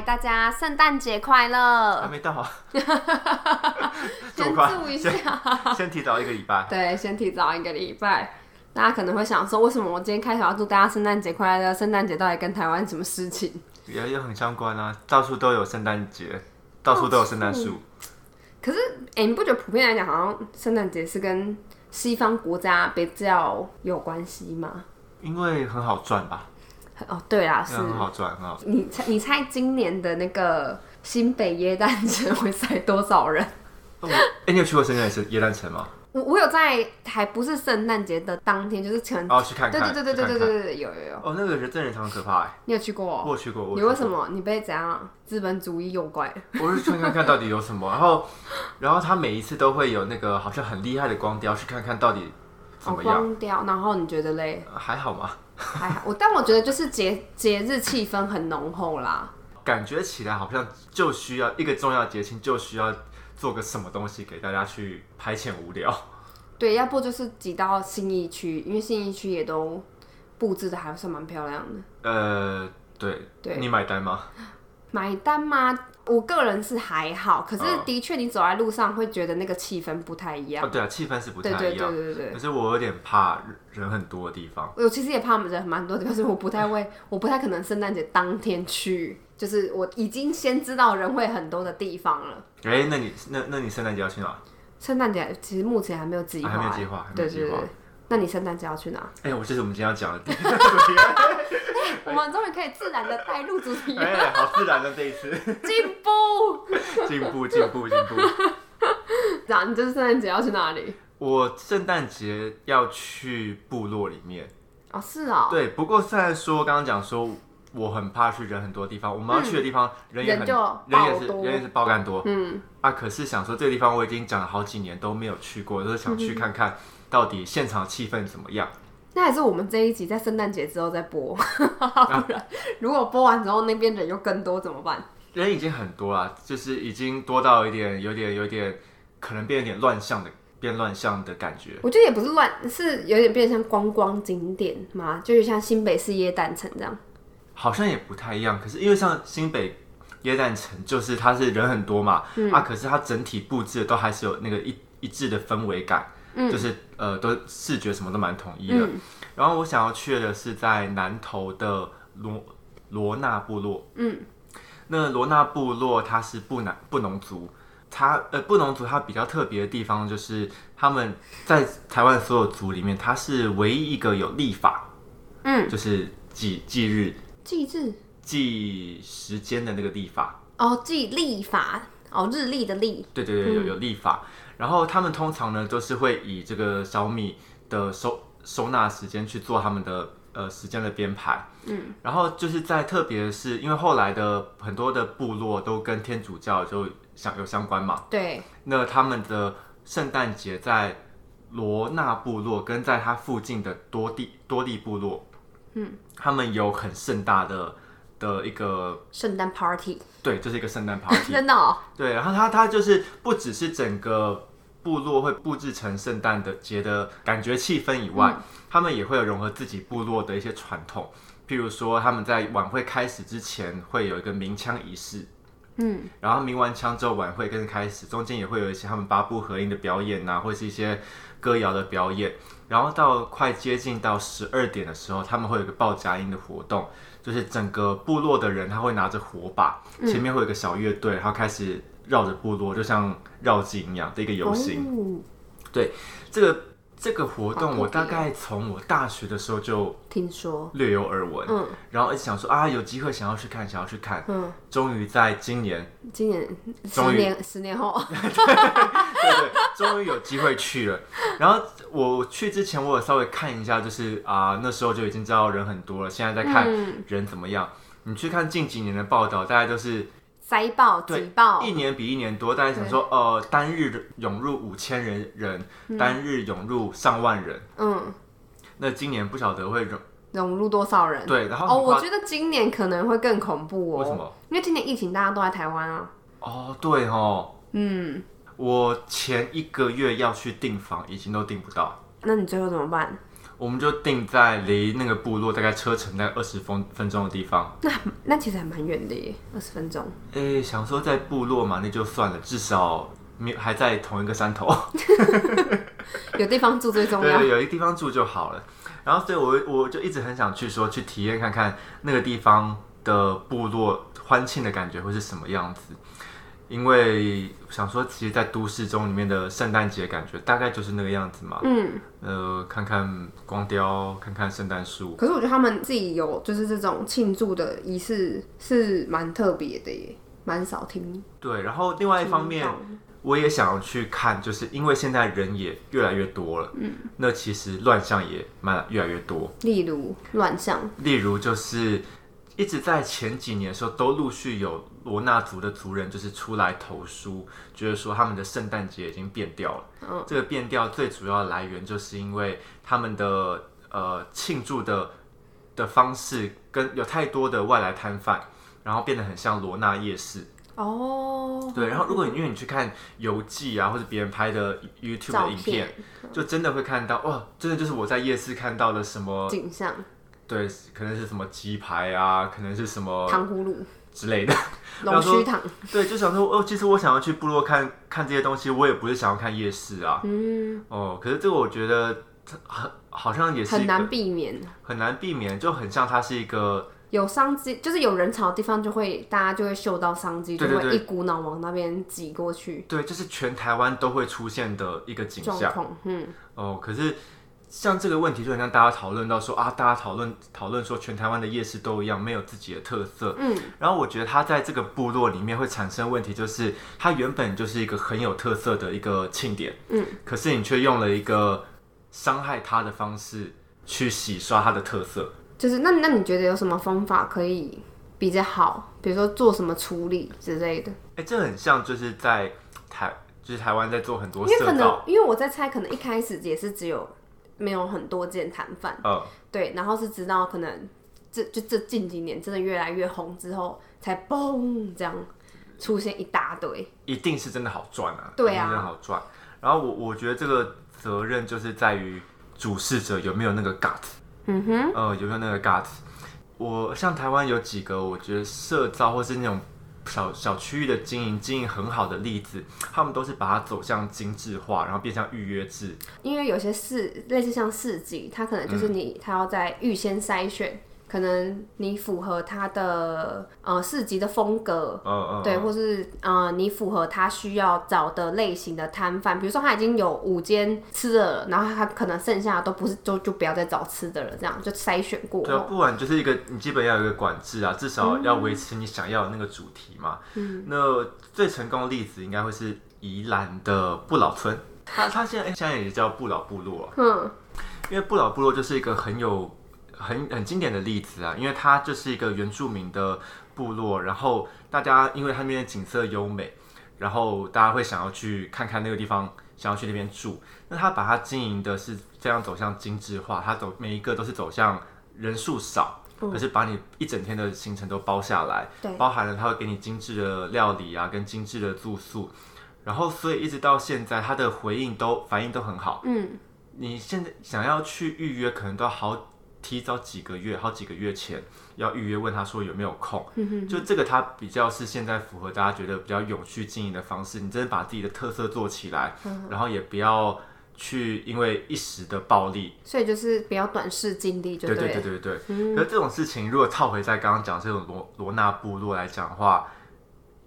嗨，大家圣诞节快乐还！没到啊，这先祝一下，先提早一个礼拜。对，先提早一个礼拜。大家可能会想说，为什么我今天开头要祝大家圣诞节快乐？圣诞节到底跟台湾什么事情？也也很相关啊，到处都有圣诞节，到处都有圣诞树。可是，哎、你不觉得普遍来讲，好像圣诞节是跟西方国家比较有关系吗？因为很好赚吧，哦，对啦，是很好赚，很好。你猜，你猜今年的那个新北耶诞城会塞多少人？哦哎、你有去过圣诞节耶诞城吗？我我有在，还不是圣诞节的当天，就是前，哦，去看对看。对对对对对去看看对对，有有有。哦，那个人真人常很可怕哎，你有去过、我有去过。我你？为什么？你被怎样资本主义诱拐？我是去看看到底有什么，然后，然后他每一次都会有那个好像很厉害的光雕，去看看到底怎哦，么样。光雕，然后你觉得嘞？呃还好吗？还好，我但我觉得就是节节日气氛很浓厚啦。感觉起来好像就需要一个重要节庆，就需要做个什么东西给大家去排遣无聊。对，要不就是挤到信义区，因为信义区也都布置的还算蛮漂亮的。呃，对，对你买单吗？买单吗？我个人是还好，可是嗯的确你走在路上会觉得那个气氛不太一样。哦，对啊，气氛是不太对对一样。对对对。可是我有点怕人很多的地方。我其实也怕人蛮多的，可是我不太会，我不太可能圣诞节当天去，就是我已经先知道人会很多的地方了。哎、那你那那你圣诞节要去哪？圣诞节其实目前还没有计划、啊还没有计划对对对。那你圣诞节要去哪？哎、我这是我们今天要讲的 我们终于可以自然的带入主题题。了，哎、好自然的这一次，进步。进步进步进步。这样，你这次圣诞节要去哪里？我圣诞节要去部落里面。哦，是哦，对，不过虽然说刚刚讲说我很怕去人很多地方，我们要去的地方、人也很人人也是人也是爆干多。嗯，啊，可是想说这个地方我已经讲了好几年都没有去过，就是想去看看到底现场气氛怎么样。那还是我们这一集在圣诞节之后再播，不 然 如果播完之后那边人又更多怎么办？人已经很多了，就是已经多到一点，有点有点可能变有点乱象的变乱象的感觉。我觉得也不是乱，是有点变成观光景点嘛，就是像新北市耶诞城这样。好像也不太一样，可是因为像新北耶诞城，就是它是人很多嘛，啊，可是它整体布置都还是有那个一一致的氛围感，就是呃，都视觉什么都蛮统一的。然后我想要去的是在南投的罗罗纳部落，嗯，那罗纳部落它是布南布农族。它呃布农族它比较特别的地方就是他们在台湾所有族里面，它是唯一一个有历法，嗯，就是祭祭日祭日记时间的那个历法，哦，记历法哦，日历的历，对对对，有有历法。然后他们通常呢都是会以这个小米的收收纳时间去做他们的呃时间的编排。嗯，然后就是在特别是，因为后来的很多的部落都跟天主教就相有相关嘛，对，那他们的圣诞节在罗纳部落跟在它附近的多地多地部落，嗯，他们有很盛大的的一个圣诞 party，对，就是一个圣诞 party。真的哦，对，然后他他就是不只是整个部落会布置成圣诞的节的感觉气氛以外，他们也会有融合自己部落的一些传统，譬如说他们在晚会开始之前会有一个鸣枪仪式。嗯，然后鸣完枪之后，晚会跟着开始，中间也会有一些他们八部合音的表演呐、或是一些歌谣的表演。然后到快接近到十二点的时候，他们会有一个报佳音的活动，就是整个部落的人他会拿着火把，前面会有一个小乐队，然后开始绕着部落，就像绕境一样的一个游行。哦这个这个活动，我大概从我大学的时候就听说，略有耳闻，嗯然后一直想说啊，有机会想要去看，想要去看。嗯，终于在今年，今年终于十年十年后，对对，终于有机会去了。然后我去之前，我有稍微看一下，就是啊、那时候就已经知道人很多了。现在在看嗯人怎么样。你去看近几年的报道，大概都是塞爆对挤爆，一年比一年多。大家想说，呃，单日涌入五千人人，单日涌入上万人。嗯，那今年不晓得会涌融入多少人？对，然后哦，我觉得今年可能会更恐怖哦。为什么？因为今年疫情大家都在台湾啊。哦，对哦，嗯，我前一个月要去订房，已经都订不到。那你最后怎么办？我们就定在离那个部落大概车程大概二十分分钟的地方。那那其实还蛮远的耶，二十分钟。诶、想说在部落嘛，那就算了，至少还在同一个山头。有地方住最重要。对，有一个地方住就好了。然后，所以我我就一直很想去说，去体验看看那个地方的部落欢庆的感觉会是什么样子。因为想说，其实，在都市中里面的圣诞节感觉大概就是那个样子嘛。嗯，呃，看看光雕，看看圣诞树。可是我觉得他们自己有就是这种庆祝的仪式是蛮特别的耶，蛮少听。对，然后另外一方面，我也想要去看，就是因为现在人也越来越多了，嗯，那其实乱象也蛮越来越多。例如乱象，例如就是一直在前几年的时候，都陆续有罗纳族的族人就是出来投书，觉得说他们的圣诞节已经变掉了。嗯，这个变掉最主要的来源就是因为他们的呃庆祝的的方式跟有太多的外来摊贩，然后变得很像罗纳夜市。哦，对，然后如果你因为你去看游记啊，或者别人拍的 YouTube 的影片，片。就真的会看到哇，真的就是我在夜市看到的什么，景象，对，可能是什么鸡排啊，可能是什么糖葫芦、之类的。龙须糖，对，就想说哦，其实我想要去部落看看这些东西，我也不是想要看夜市啊。嗯，哦，可是这个我觉得很好像也是很难避免。很难避免，就很像它是一个有商机，就是有人潮的地方，就会大家就会嗅到商机，就会一股脑往那边挤过去。对，就是全台湾都会出现的一个景象。嗯，哦，可是像这个问题，就很像大家讨论到说啊，大家讨论讨论说全台湾的夜市都一样，没有自己的特色。嗯，然后我觉得它在这个部落里面会产生问题，就是它原本就是一个很有特色的一个庆典，嗯，可是你却用了一个伤害它的方式去洗刷它的特色。就是那那你觉得有什么方法可以比较好？比如说做什么处理之类的？哎，这很像就是在台，就是台湾在做很多因为可能，因为我在猜，可能一开始也是只有没有很多间摊贩，呃，对，然后是直到可能这就这近几年真的越来越红之后，才嘣这样出现一大堆。一定是真的好赚啊，对啊好赚。然后我我觉得这个责任就是在于主事者有没有那个 guts，嗯哼，呃，有没有那个 guts。我像台湾有几个我觉得社招或是那种小小区域的经营经营很好的例子，他们都是把它走向精致化，然后变成预约制。因为有些市类似像市集，它可能就是你，它要在预先筛选，可能你符合他的呃市集的风格，嗯嗯，对，或是呃你符合他需要找的类型的摊贩，比如说他已经有五间吃的了，然后他可能剩下的都不是，就就不要再找吃的了，这样就筛选过对啊，不管就是一个，你基本要有一个管制啊，至少要维持你想要的那个主题嘛。嗯，那最成功的例子应该会是宜兰的不老村，他他现在、诶现在也叫不老部落、啊，嗯，因为不老部落就是一个很有很很经典的例子啊，因为它就是一个原住民的部落，然后大家因为它那边的景色优美，然后大家会想要去看看那个地方，想要去那边住。那他把它经营的是这样走向精致化，他走每一个都是走向人数少，可是把你一整天的行程都包下来，对包含了他会给你精致的料理啊，跟精致的住宿。然后，所以一直到现在，他的回应都反应都很好。嗯，你现在想要去预约，可能都要好提早几个月，好几个月前要预约，问他说有没有空。就这个，他比较是现在符合大家觉得比较永续经营的方式。你真的把自己的特色做起来，然后也不要去因为一时的暴力。所以就是比较短视尽力就对了，对对对对。可是这种事情，如果套回在刚刚讲这种罗罗纳部落来讲的话，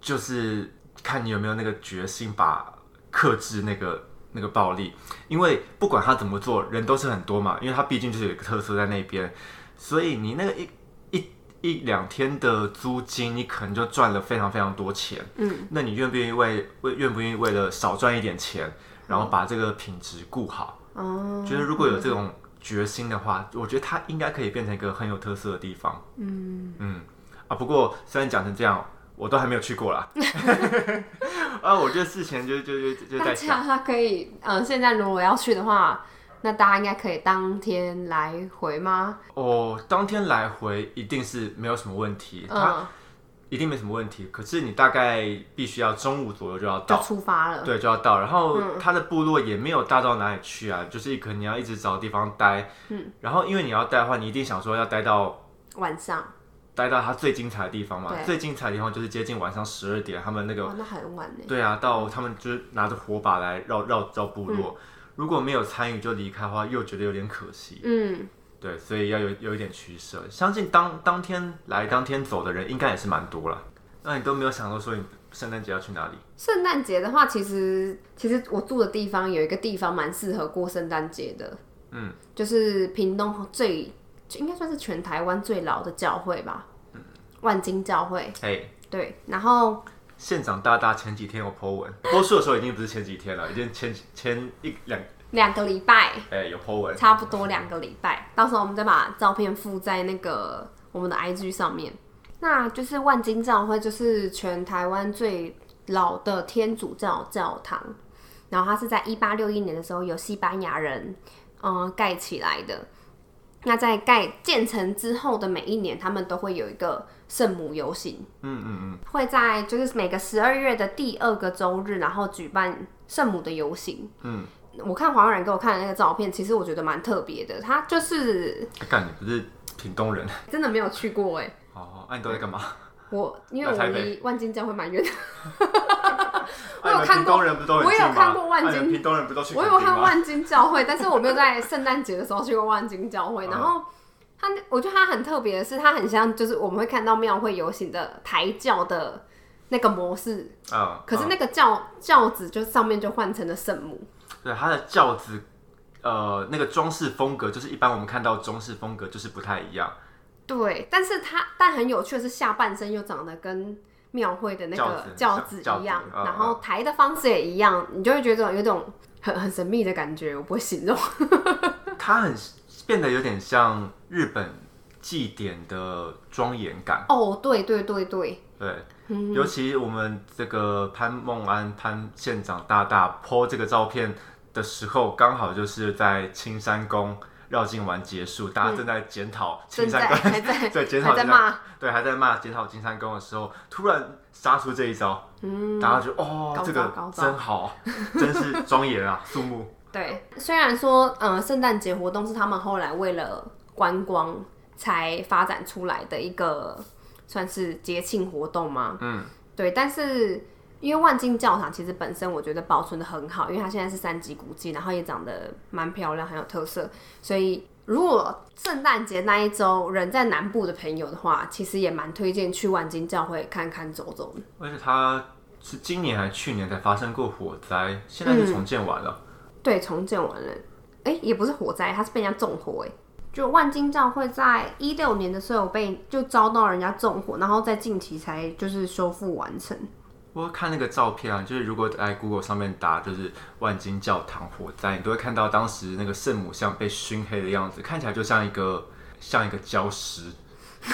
就是看你有没有那个决心把克制那个那个暴力，因为不管他怎么做，人都是很多嘛，因为他毕竟就是有一个特色在那边，所以你那个一一一两天的租金，你可能就赚了非常非常多钱。嗯，那你愿不愿意为为愿不愿意为了少赚一点钱，然后把这个品质顾好？哦，觉得如果有这种决心的话，我觉得它应该可以变成一个很有特色的地方。嗯嗯啊，不过虽然讲成这样，我都还没有去过啦。啊，我这事前就就就就那在想，这样他可以，嗯、现在如果要去的话，那大家应该可以当天来回吗？哦，当天来回一定是没有什么问题。它嗯，一定没什么问题。可是你大概必须要中午左右就要就到，出发了。对，就要到。然后嗯他的部落也没有大到哪里去啊，就是可能你要一直找地方待。嗯，然后因为你要待的话，你一定想说要待到晚上，待到它最精彩的地方嘛。最精彩的地方就是接近晚上十二点，他们那个哇，那很晚呢。对啊，到他们就是拿着火把来绕绕绕部嗯落。如果没有参与就离开的话，又觉得有点可惜。嗯，对，所以要有有一点取舍。相信当当天来当天走的人应该也是蛮多了。那你都没有想到说你圣诞节要去哪里？圣诞节的话，其实其实我住的地方有一个地方蛮适合过圣诞节的，嗯，就是屏东最就应该算是全台湾最老的教会吧，嗯万金教会。哎、对，然后县长大大前几天有 po 文，播出的时候已经不是前几天了，已经前前一两两个礼拜，哎、有 po 文。差不多两个礼拜，到时候我们再把照片附在那个我们的 IG 上面。那就是万金教会，就是全台湾最老的天主教教堂，然后它是在一八六一年的时候由西班牙人嗯盖起来的。那在盖建成之后的每一年，他们都会有一个圣母游行，嗯嗯嗯，会在就是每个十二月的第二个周日，然后举办圣母的游行。嗯，我看黄冉给我看的那个照片，其实我觉得蛮特别的。他就是干、你不是屏东人？真的没有去过哎，哦，那、你都在干嘛？我因为我离万金江会蛮远的，我有看过我有看过万金啊你们屏东人不都去我？有看万金教会，但是我没有 在圣诞节的时候去过万金教会。嗯然后它，我觉得它很特别的是，它很像就是我们会看到庙会游行的抬轿的那个模式，啊、可是嗯那个轿轿子就上面就换成了圣母。对，它的轿子，呃，那个装饰风格就是一般我们看到装饰风格就是不太一样。对，但是它但很有趣的是下半身又长得跟庙会的那个轿轿子子一样，然后抬的方式也一样，你就会觉得有一种很很神秘的感觉，我不会形容。它很变得有点像日本祭典的庄严感。哦，对对对对，对，嗯尤其我们这个潘孟安潘县长大大 po 这个照片的时候，刚好就是在青山宫绕境完结束，大家正在检讨金山宫，还在 对检讨在骂，对，还在骂检讨金山公的时候，突然杀出这一招，嗯，大家就哦这个真好，真是庄严啊，肃穆。对，虽然说，呃，圣诞节活动是他们后来为了观光才发展出来的一个算是节庆活动嘛？嗯，对，但是因为万金教堂其实本身我觉得保存的很好，因为它现在是三级古迹，然后也长得蛮漂亮，很有特色，所以如果圣诞节那一周人在南部的朋友的话，其实也蛮推荐去万金教会看看走走的。而且它是今年还去年才发生过火灾，现在是重建完了。对，重建完了，哎、也不是火灾，它是被人家纵火，哎，就万金教会在一六年的时候被就遭到人家纵火，然后在近期才就是修复完成。不过看那个照片啊，就是如果在 Google 上面打就是万金教堂火灾，你都会看到当时那个圣母像被熏黑的样子，看起来就像一个像一个礁石。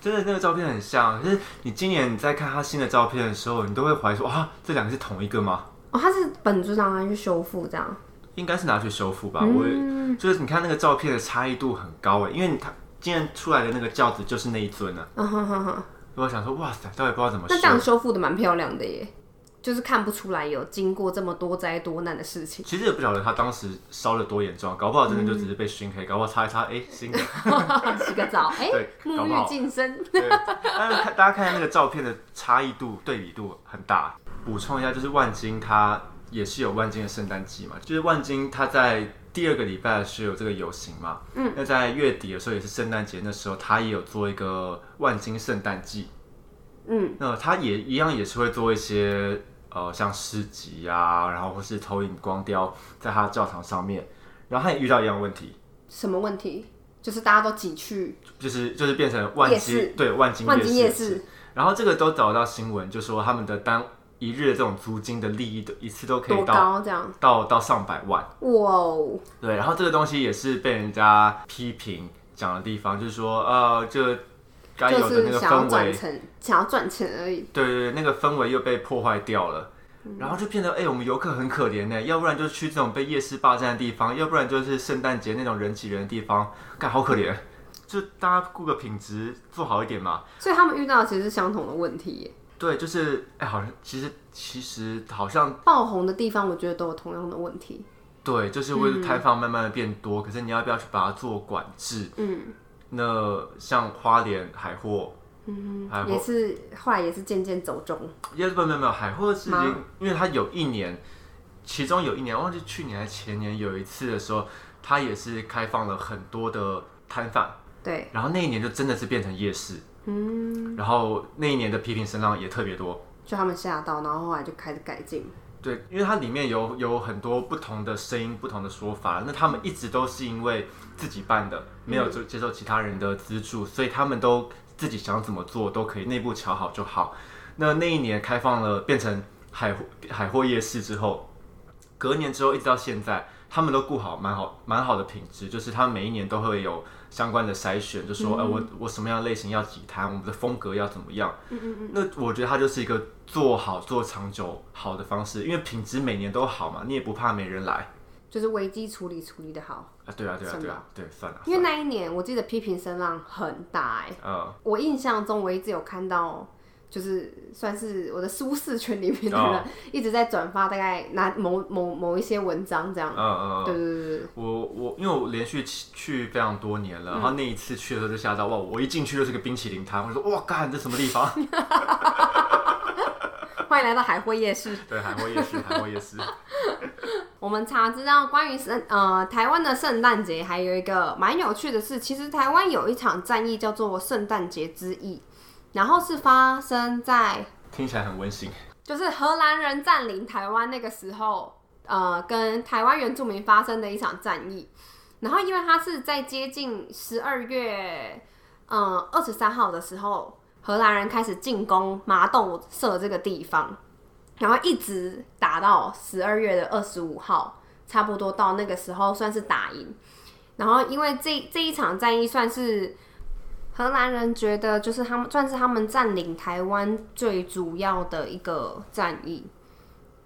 真的那个照片很像，就是你今年你在看他新的照片的时候，你都会怀疑说啊，这两个是同一个吗？哦，他是本主长拿去修复这样。应该是拿去修复吧。我也就是你看那个照片的差异度很高哎，因为他今年出来的那个轿子就是那一尊啊。嗯哼哼哼，我想说，哇塞，到底不知道怎么修那这。样修复的蛮漂亮的耶，就是看不出来有经过这么多灾多难的事情。其实也不晓得他当时烧了多严重，搞不好真的就只是被熏黑，搞不好擦一擦，哎、新的。洗个澡，哎、对沐浴净身。对，但是看大家看那个照片的差异度、对比度很大。补充一下，就是万金它也是有万金的圣诞季嘛，就是万金它在第二个礼拜是有这个游行嘛，嗯，那在月底的时候也是圣诞节，那时候他也有做一个万金圣诞季，嗯，那他也一样也是会做一些呃像诗集啊，然后或是投影光雕在他教堂上面，然后他也遇到一样问题，什么问题？就是大家都挤去就是就是变成万金对万金万金夜市，然后这个都找到新闻，就说他们的单一日的这种租金的利益的一次都可以到高这样？到到上百万，哇哦，对，然后这个东西也是被人家批评讲的地方，就是说呃，这该有就的那个氛围，想要赚钱而已。对对对，那个氛围又被破坏掉了。然后就变得，哎、我们游客很可怜呢，要不然就去这种被夜市霸占的地方，要不然就是圣诞节那种人挤人的地方，干好可怜。就大家顾个品质做好一点嘛。所以他们遇到的其实是相同的问题耶。对，就是哎、好像其实其实好像爆红的地方，我觉得都有同样的问题。对，就是为了开放慢慢的变多，可是你要不要去把它做管制？嗯那像花莲海货，嗯，海货也是后来也是渐渐走中。也不没有没有海货是因为它有一年，其中有一年忘记去年还是前年有一次的时候，它也是开放了很多的摊贩，对，然后那一年就真的是变成夜市，嗯，然后那一年的批评声浪也特别多，就他们吓到，然后后来就开始改进。对，因为它里面有有很多不同的声音、不同的说法，那他们一直都是因为自己办的，没有就接受其他人的资助，所以他们都自己想怎么做都可以，内部瞧好就好。那那一年开放了，变成海海货夜市之后，隔年之后一直到现在，他们都顾好蛮好蛮好的品质，就是他们每一年都会有相关的筛选，就说，哎、我我什么样的类型要几摊，我们的风格要怎么样。嗯嗯嗯。那我觉得它就是一个做好做长久好的方式，因为品质每年都好嘛，你也不怕没人来就是危机处理处理的好，啊。对啊，对啊，是对啊，对，算了。因为那一年我记得批评声浪很大哎、嗯，我印象中我一直有看到，就是算是我的舒适圈里面的哦人、一直在转发，大概拿某某某一些文章这样。嗯嗯，对对对对，我我因为我连续去去非常多年了，然后那一次去的时候就吓到哇！我一进去就是个冰淇淋摊，我说哇，干这什么地方？欢迎来到海货夜市。对，海货夜市，海货夜市。我们查知道关于圣呃台湾的圣诞节，还有一个蛮有趣的是，其实台湾有一场战役叫做圣诞节之役，然后是发生在听起来很温馨。就是荷兰人占领台湾那个时候，呃，跟台湾原住民发生的一场战役。然后因为它是在接近十二月，嗯二十三号的时候，荷兰人开始进攻麻豆社这个地方，然后一直打到十二月的二十五号，差不多到那个时候算是打赢。然后因为这这一场战役算是荷兰人觉得就是他们算是他们占领台湾最主要的一个战役，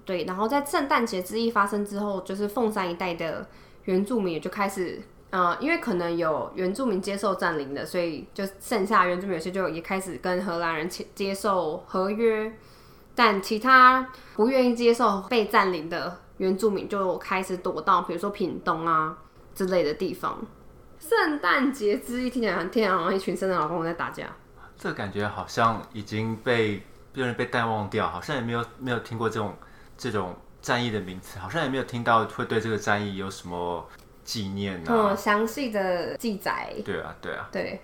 对。然后在圣诞节之役发生之后，就是凤山一带的原住民也就开始，呃，因为可能有原住民接受占领的，所以就剩下原住民有些就也开始跟荷兰人接接受合约，但其他不愿意接受被占领的原住民就开始躲到比如说屏东啊之类的地方。圣诞节之一听起来很听起来好像一群圣诞老公公在打架。这个感觉好像已经被别人被淡忘掉，好像也没有没有听过这种这种战役的名词，好像也没有听到会对这个战役有什么纪念啊。嗯，详细的记载，对啊，对啊，对，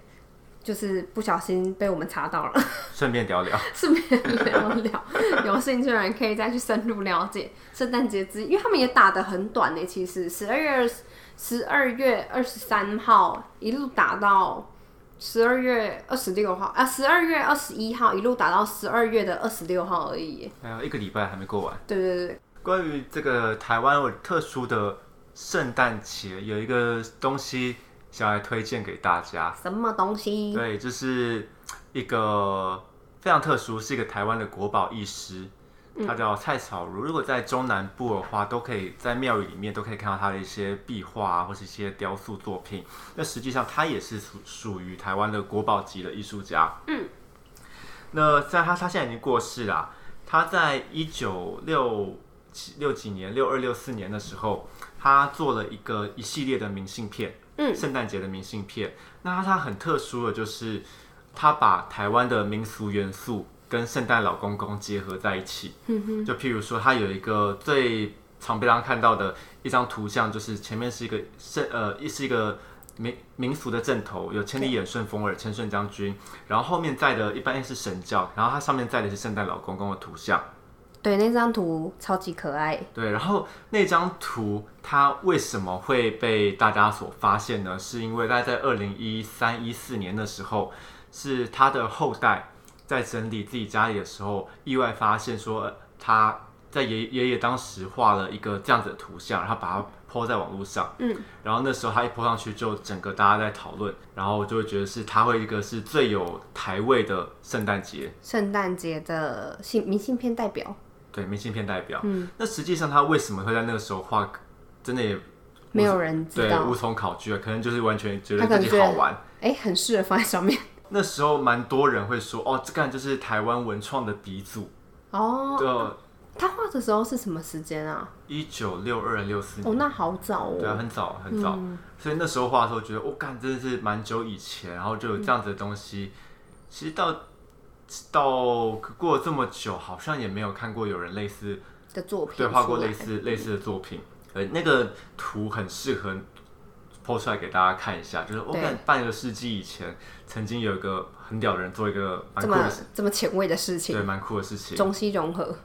就是不小心被我们查到了，顺便聊聊。顺便聊聊，有兴趣的人可以再去深入了解圣诞节之，因为他们也打得很短呢。其实十二月十二月二十三号一路打到十二月二十六号啊，十二月二十一号一路打到十二月的二十六号而已耶。还有一个礼拜还没过完。对对对，关于这个台湾有特殊的圣诞节，有一个东西想来推荐给大家。什么东西？对，这是一个非常特殊，是一个台湾的国宝艺师，他叫蔡草如。如果在中南部的话，都可以在庙宇里面都可以看到他的一些壁画啊，或是一些雕塑作品。那实际上他也是属属于台湾的国宝级的艺术家。嗯，那在他他现在已经过世了，他在一九六七六几年六二六四年的时候，他做了一个一系列的明信片。嗯圣诞节的明信片。那它很特殊的就是，它把台湾的民俗元素跟圣诞老公公结合在一起。嗯就譬如说，它有一个最常被大家看到的一张图像，就是前面是一个圣呃，一是一个。民民俗的正头有千里眼、顺风耳、千顺将军，然后后面载的一般是神教，然后它上面载的是圣诞老公公的图像。对，那张图超级可爱。对，然后那张图它为什么会被大家所发现呢？是因为大概在二零一三一四年的时候，是他的后代在整理自己家里的时候，意外发现说呃他在爷爷爷当时画了一个这样子的图像，然后把它泼在网络上。嗯，然后那时候他一泼上去，就整个大家在讨论，然后就会觉得是他会一个是最有台味的圣诞节。圣诞节的信明信片代表，对，明信片代表。嗯，那实际上他为什么会在那个时候画，真的也没有人知道对无，从考据啊，可能就是完全觉得自己好玩。哎、很适合放在上面。那时候蛮多人会说，哦，这个就是台湾文创的鼻祖。哦，对，他画的时候是什么时间啊？一九六二六四年，哦，那好早哦对啊，哦。很早很早。所以那时候画的时候觉得，我、干真的是蛮久以前，然后就有这样子的东西。其实到到过了这么久，好像也没有看过有人类似的作品对画过类似类似的作品。呃，那个图很适合 PO 出来给大家看一下，就是我对看半个世纪以前，曾经有一个很屌的人做一个蛮这么酷的事，这么前卫的事情，对，蛮酷的事情，中西融合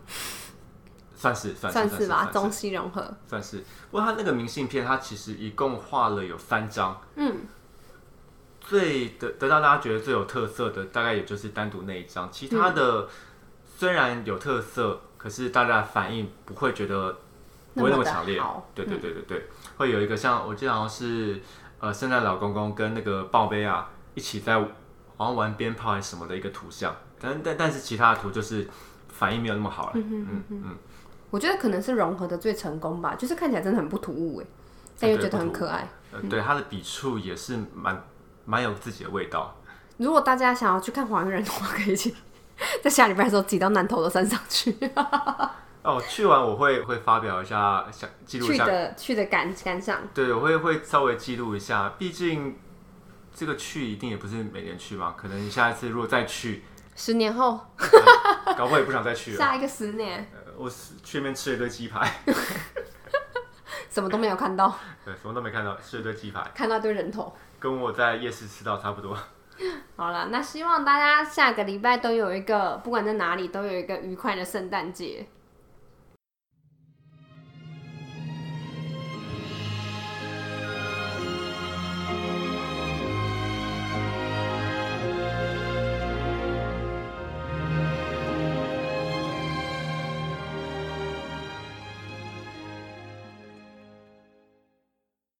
算是算是算是是吧，中西融合。算是。不过他那个明信片，他其实一共画了有三张。嗯，最得得到大家觉得最有特色的，大概也就是单独那一张。其他的、虽然有特色，可是大家的反应不会觉得不会那么强烈。对对对对对，会有一个像我记得好像是呃圣诞老公公跟那个鲍贝啊一起在好像玩鞭炮还是什么的一个图像，但但但是其他的图就是反应没有那么好了。嗯嗯我觉得可能是融合的最成功吧，就是看起来真的很不突兀哎，但又觉得很可爱。呃，对，他的笔触也是蛮蛮有自己的味道。如果大家想要去看还原的话，可以去 在下礼拜的时候挤到南投的山上去，哦，去完我会会发表一下，想记录一去下的去的感感想。对，我会会稍微记录一下，毕竟这个去一定也不是每年去嘛，可能下一次如果再去，十年后，搞不好也不想再去了。下一个十年，呃我去那边吃了一堆鸡排，什么都没有看到，对，什么都没看到，吃了一堆鸡排，看到一堆人头。跟我在夜市吃到差不多。好了，那希望大家下个礼拜都有一个，不管在哪里都有一个愉快的圣诞节。